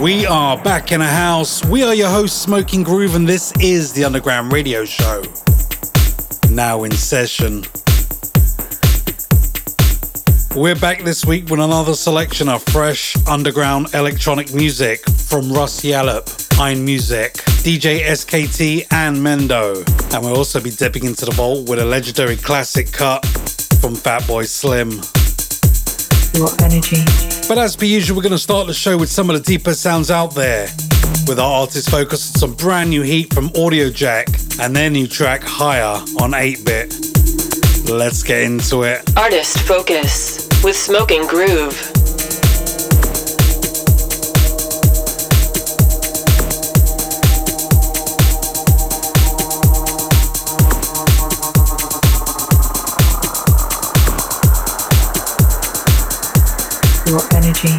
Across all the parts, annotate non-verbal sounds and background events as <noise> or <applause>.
We are back in a house. We are your host, Smoking Groove, and this is the Underground Radio Show. Now in session. We're back this week with another selection of fresh underground electronic music from Russ Yallop, Ein Music, DJ SKT, and Mendo. And we'll also be dipping into the vault with a legendary classic cut from Fatboy Slim. Your energy. But as per usual, we're going to start the show with some of the deeper sounds out there, with our artists focused on some brand new heat from Audio Jack and their new track Higher on 8 bit. Let's get into it. Artist Focus with Smoking Groove. Energy.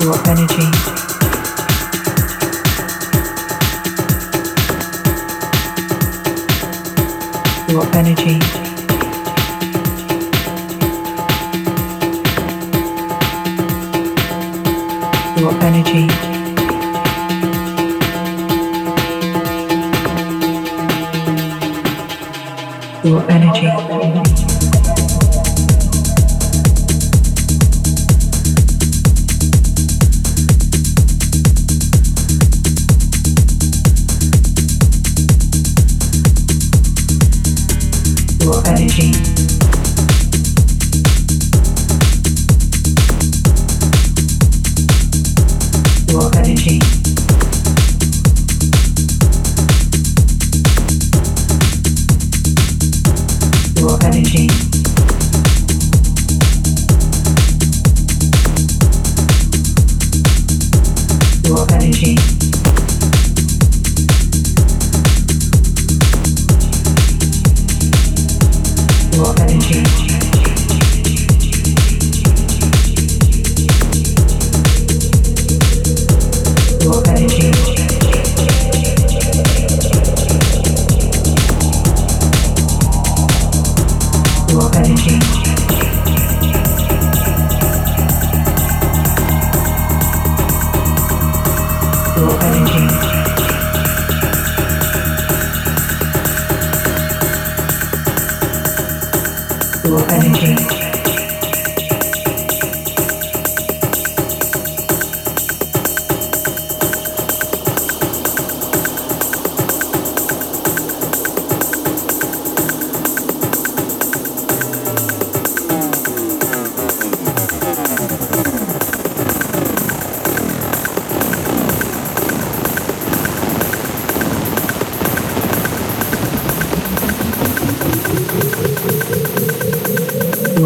Your energy. Your energy. Your energy. Your energy.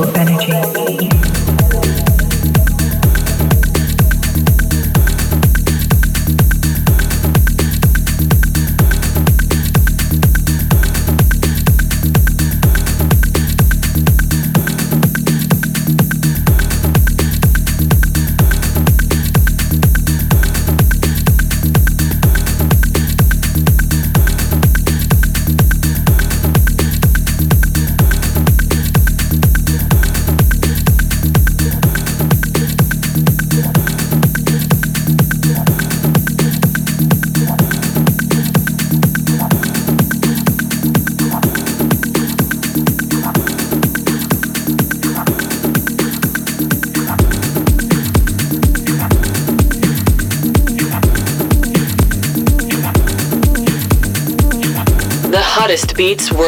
sexual energy.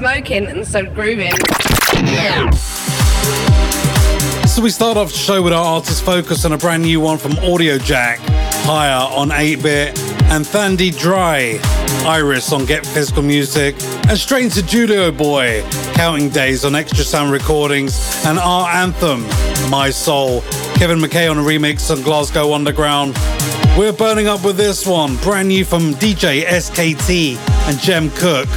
Smoking and so grooving. So we start off the show with our artist focus on a brand new one from Audio Jack, Higher on 8-Bit, and Thandi Draai, Iris on Get Physical Music, and straight into Julio Boy, Counting Days on Extra Sound Recordings, and our anthem, My Soul, Kevin McKay on a remix on Glasgow Underground. We're burning up with this one, brand new from DJ SKT and Jem Cooke.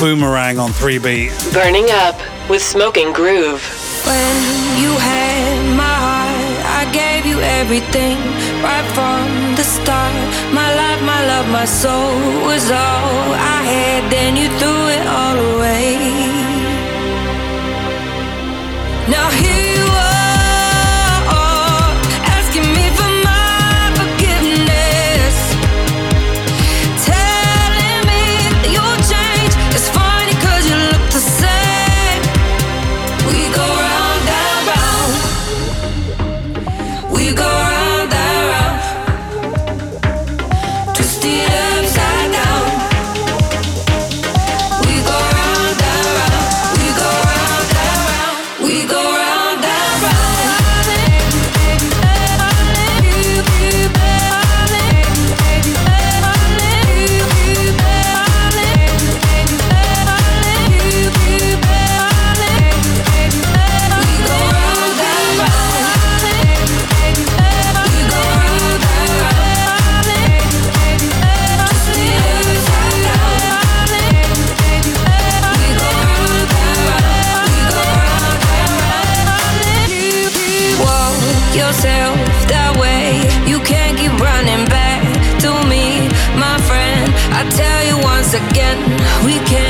Boomerang on 3 beat. Burning up with Smoking Groove. When you had my heart, I gave you everything right from the start. My life, my love, my soul was all I had. Then you threw it all away. Now here hottest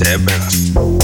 É, Debra.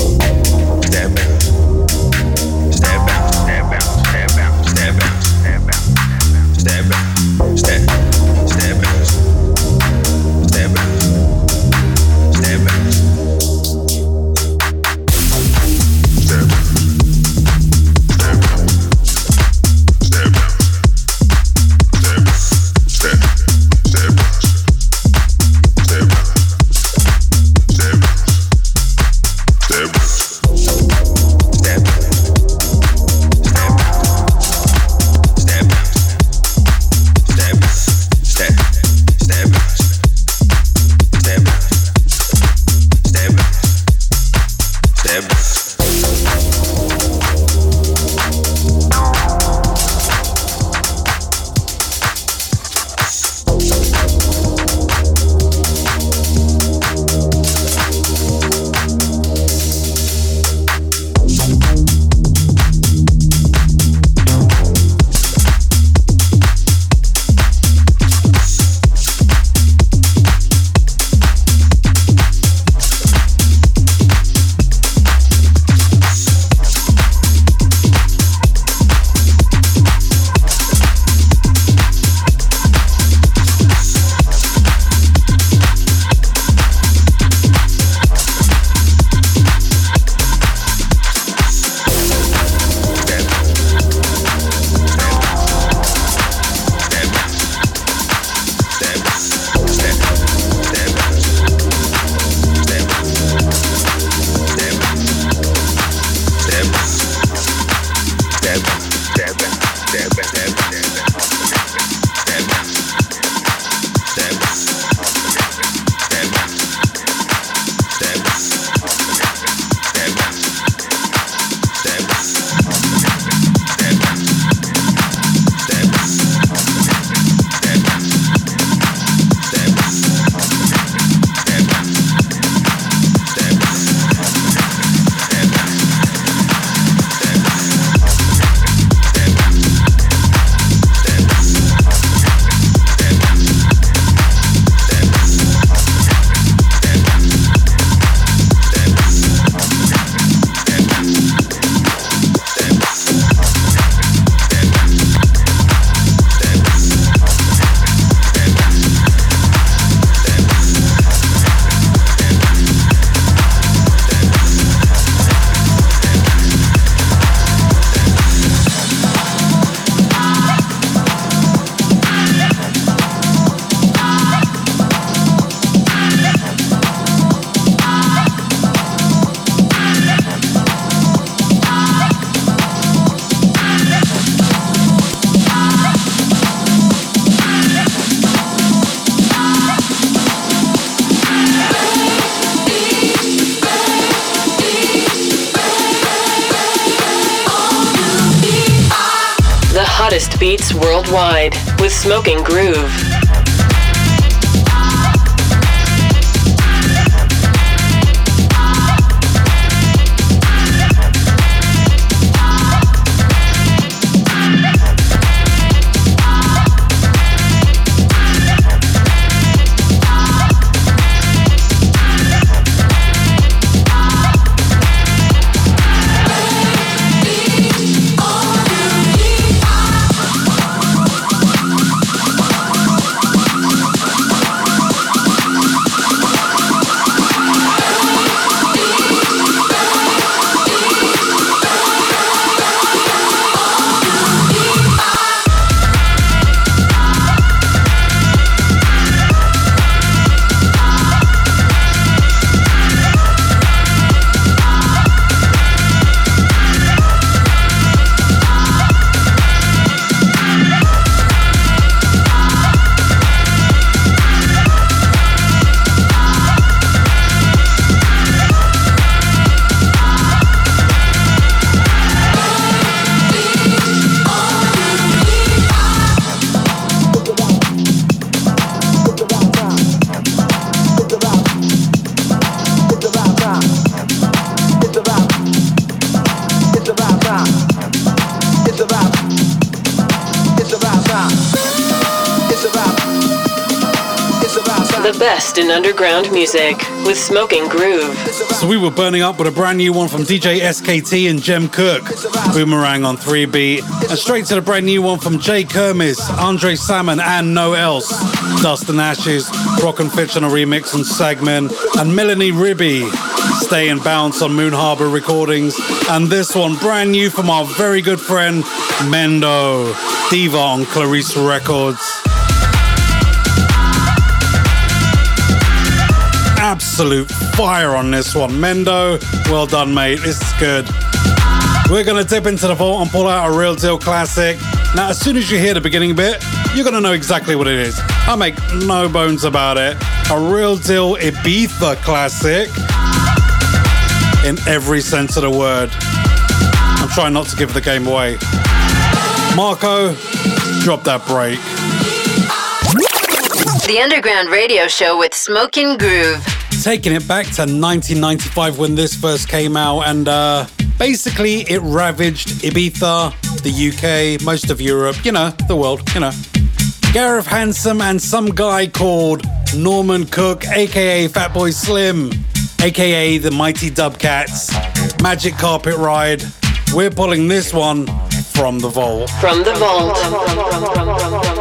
Underground music with Smoking Groove. So we were burning up with a brand new one from DJ SKT and Jem Cooke, Boomerang on 3B, and straight to the brand new one from Jay Kermis, Andre Salmon, and No Else, Dust and Ashes, Rock and Fitch on a remix on Segment, and Melanie Ribbe, Stay and Bounce on Moon Harbor Recordings, and this one brand new from our very good friend Mendo, Diva on Clarice Records. Absolute fire on this one. Mendo, well done, mate. This is good. We're going to dip into the vault and pull out a real deal classic. Now, as soon as you hear the beginning bit, you're going to know exactly what it is. I make no bones about it. A real deal Ibiza classic in every sense of the word. I'm trying not to give the game away. Marco, drop that break. The Underground Radio Show with Smoking Groove. Taking it back to 1995 when this first came out, and uh, basically it ravaged Ibiza, the UK, most of Europe, you know, the world, you know. Gareth Hansome and some guy called Norman Cook, aka Fatboy Slim, aka the Mighty Dub Katz, Magic Carpet Ride. We're pulling this one from the vault. From the vault. If you wanna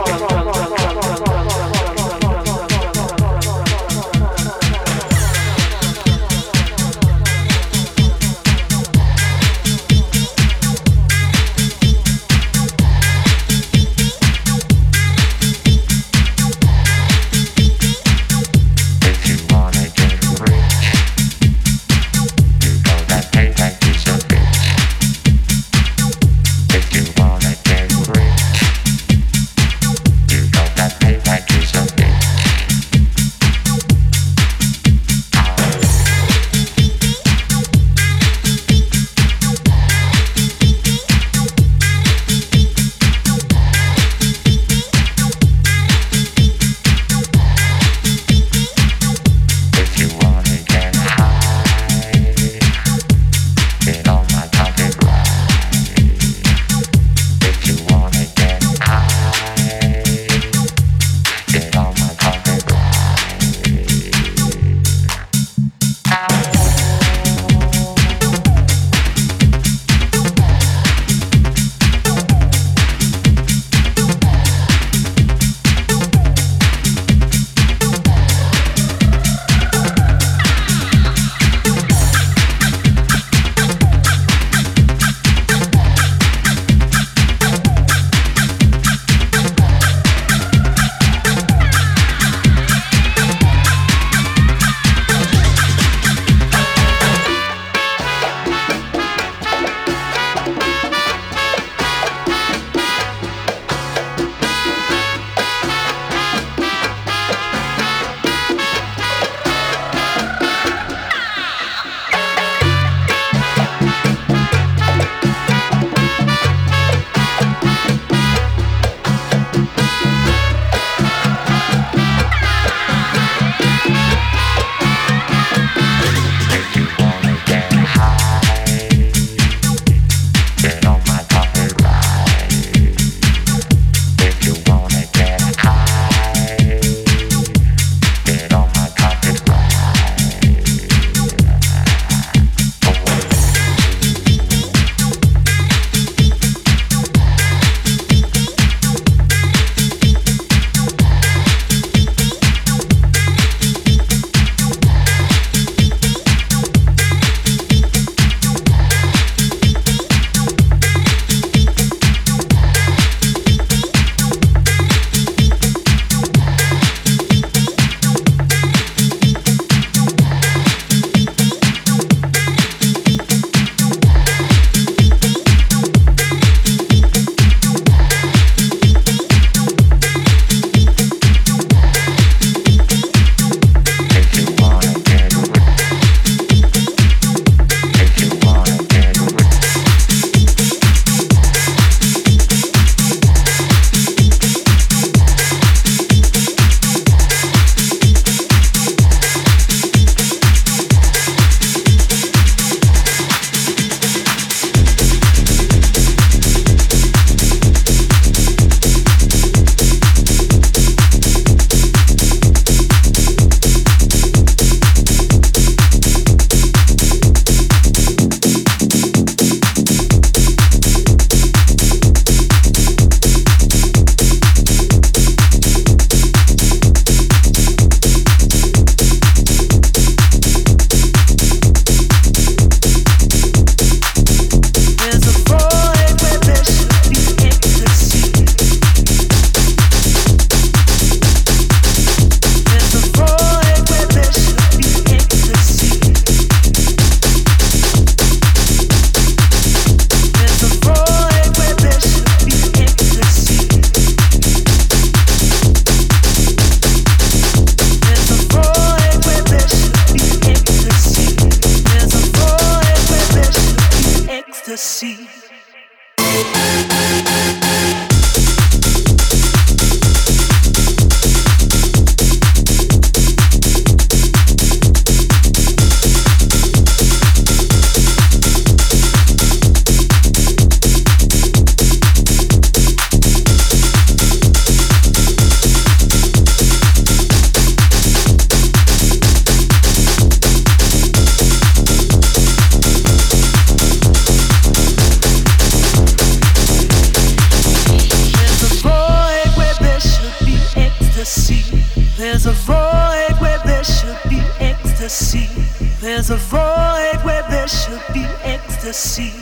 ecstasy.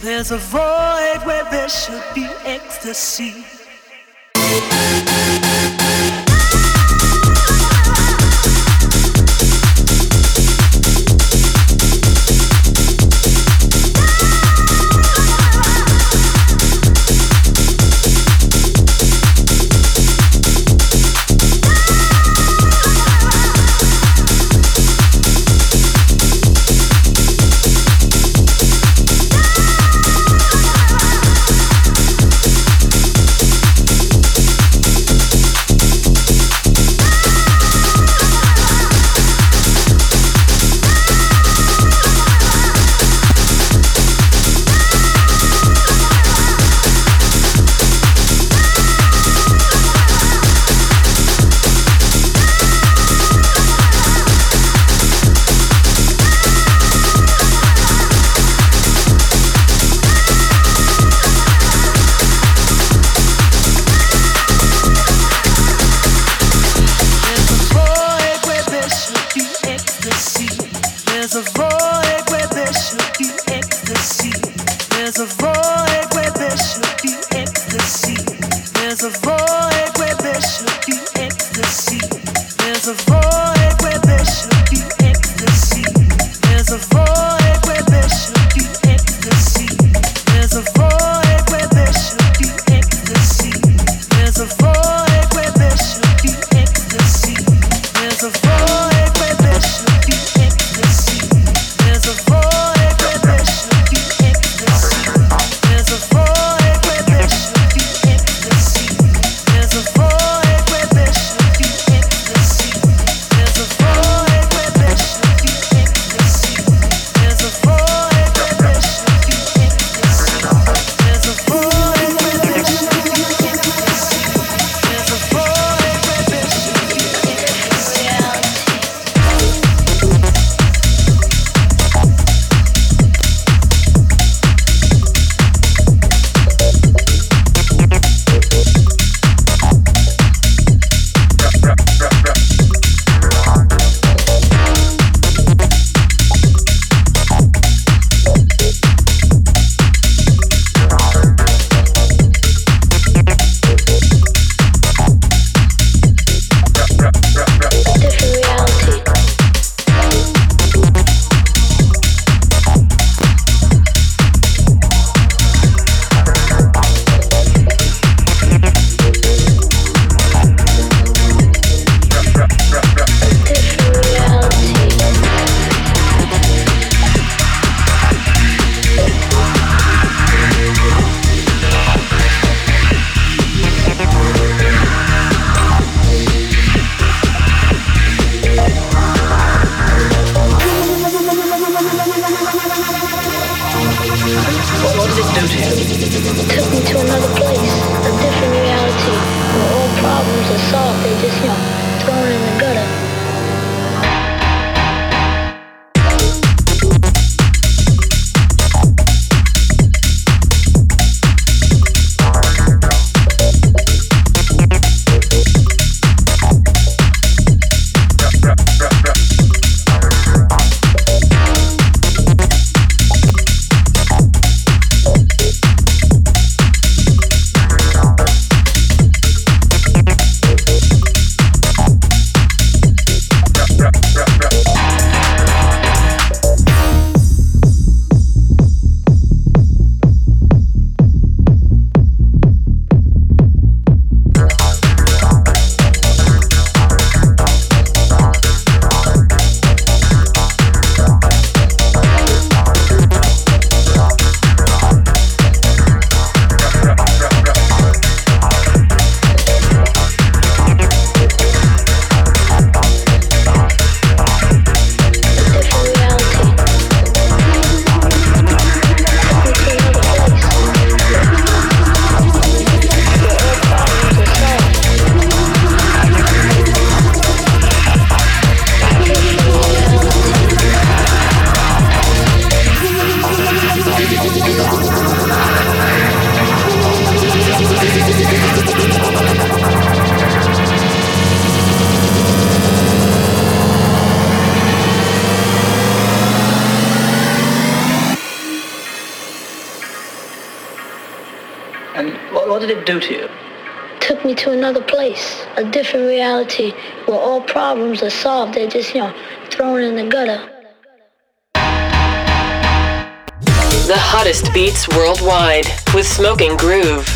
There's a void where there should be ecstasy. Reality where all problems are solved. They're just, you know, thrown in the gutter. The hottest beats worldwide with Smoking Groove.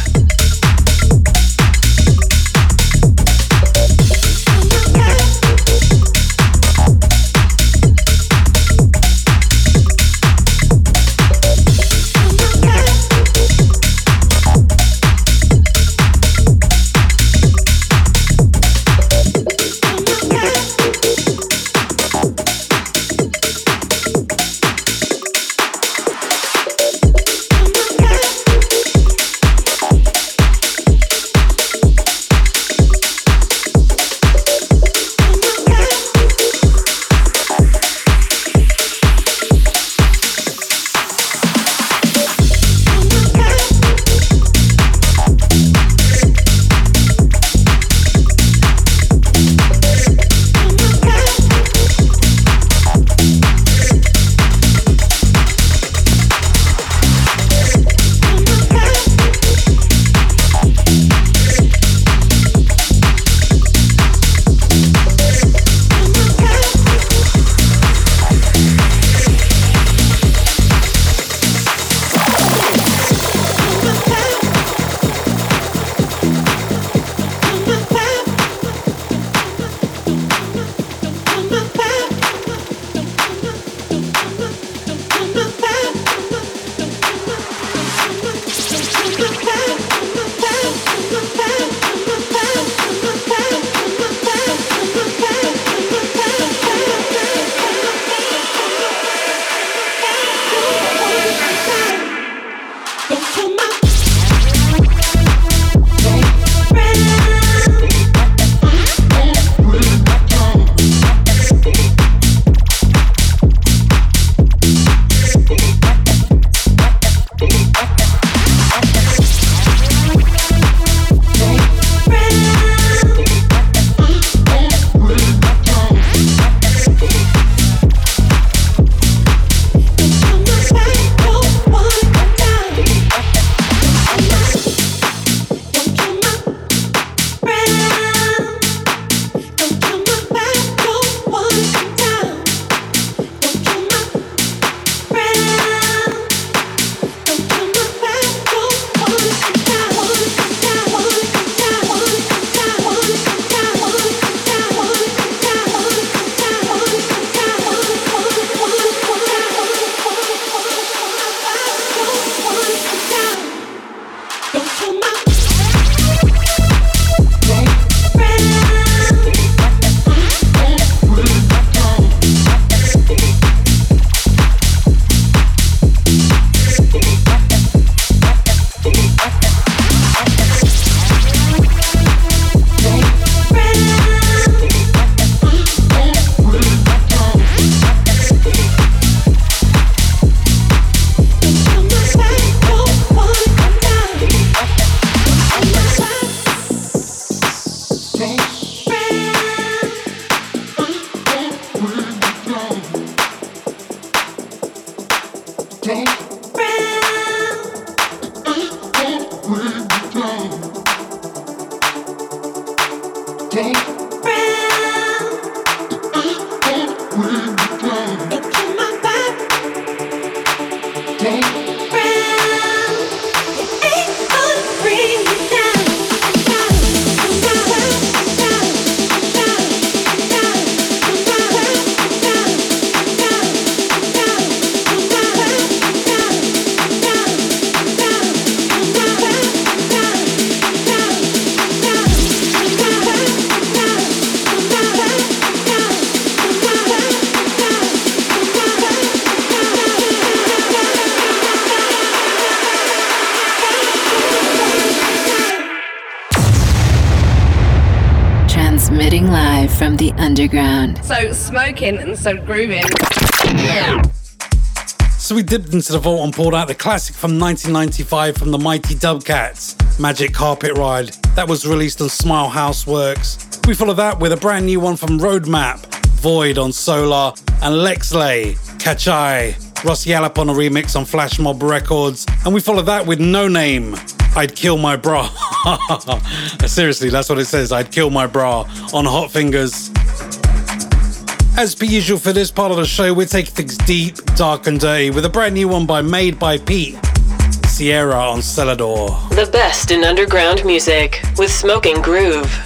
Underground. So smoking and so grooving. So we dipped into the vault and pulled out the classic from 1995 from the mighty Dub Katz, Magic Carpet Ride. That was released on Smile House Works. We follow that with a brand new one from Roadmap, Void on Solar, and Lexley, Kachai, Ross Yallop on a remix on Flash Mob Records. And we follow that with No Name, I'd kill my bra. <laughs> Seriously, that's what it says. I'd kill my bra on Hot Fingers. As per usual for this part of the show, we take things deep, dark, and dirty with a brand new one by Made by Pete. Sierra on Celador. The best in underground music with Smoking Groove.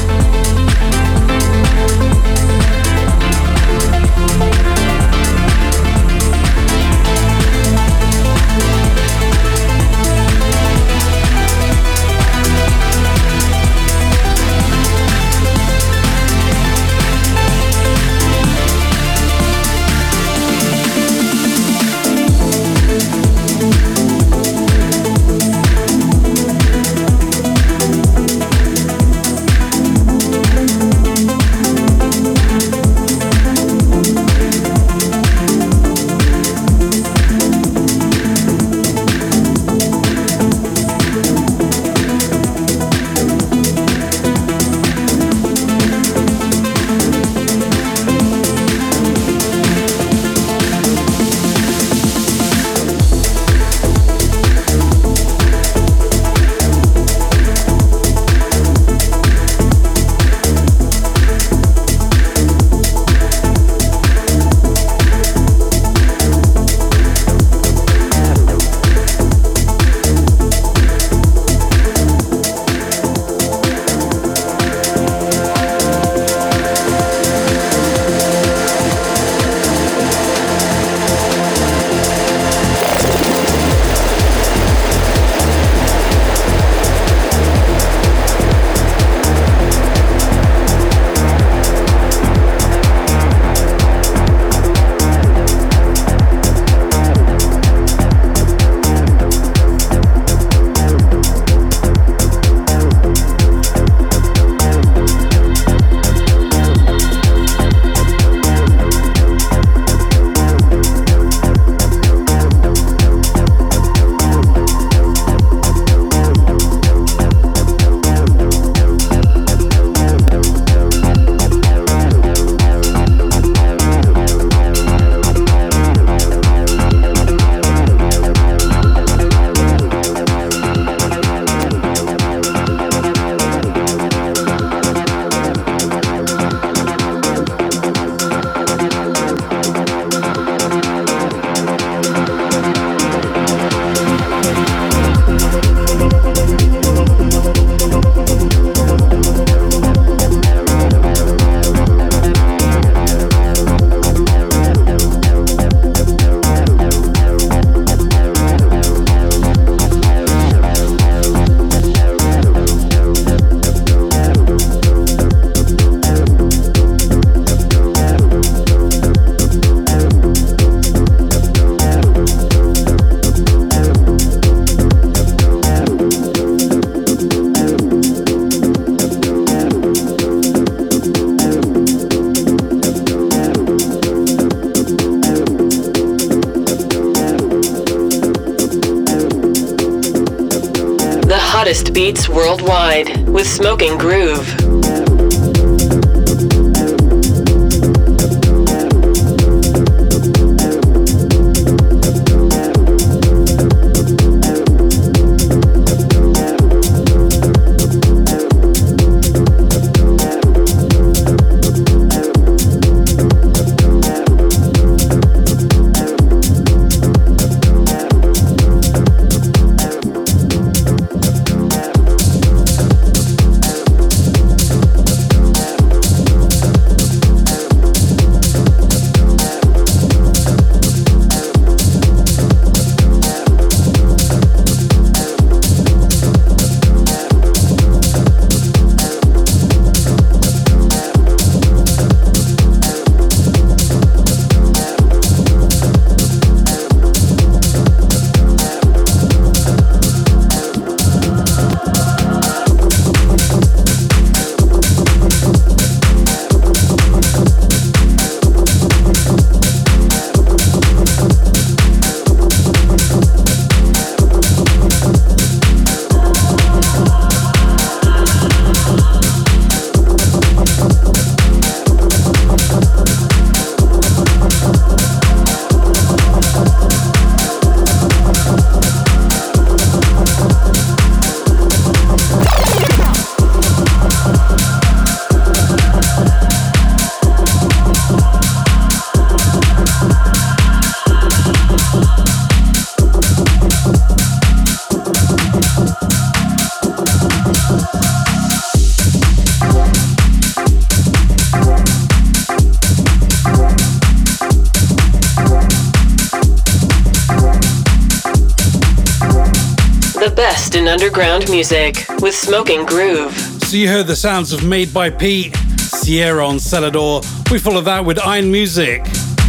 Underground music with Smoking Groove. So you heard the sounds of Made by Pete, Sierra on Celador. We followed that with Einmusik,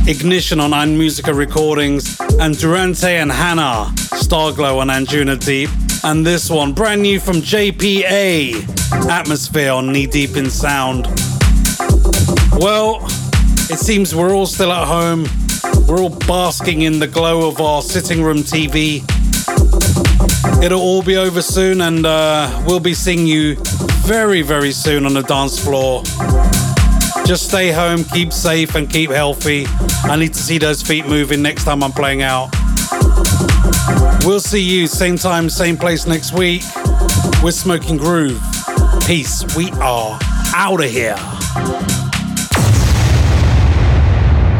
Ignition on Einmusika Recordings, and Durante and Hannah, Starglow on Anjuna Deep. And this one, brand new from JPA, Atmosphere on Knee Deep in Sound. Well, it seems we're all still at home. We're all basking in the glow of our sitting room TV. It'll all be over soon, and uh, we'll be seeing you very, very soon on the dance floor. Just stay home, keep safe, and keep healthy. I need to see those feet moving next time I'm playing out. We'll see you same time, same place next week. We're Smoking Groove. Peace. We are out of here.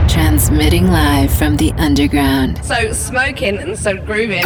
Transmitting live from the underground. So smoking and so grooving.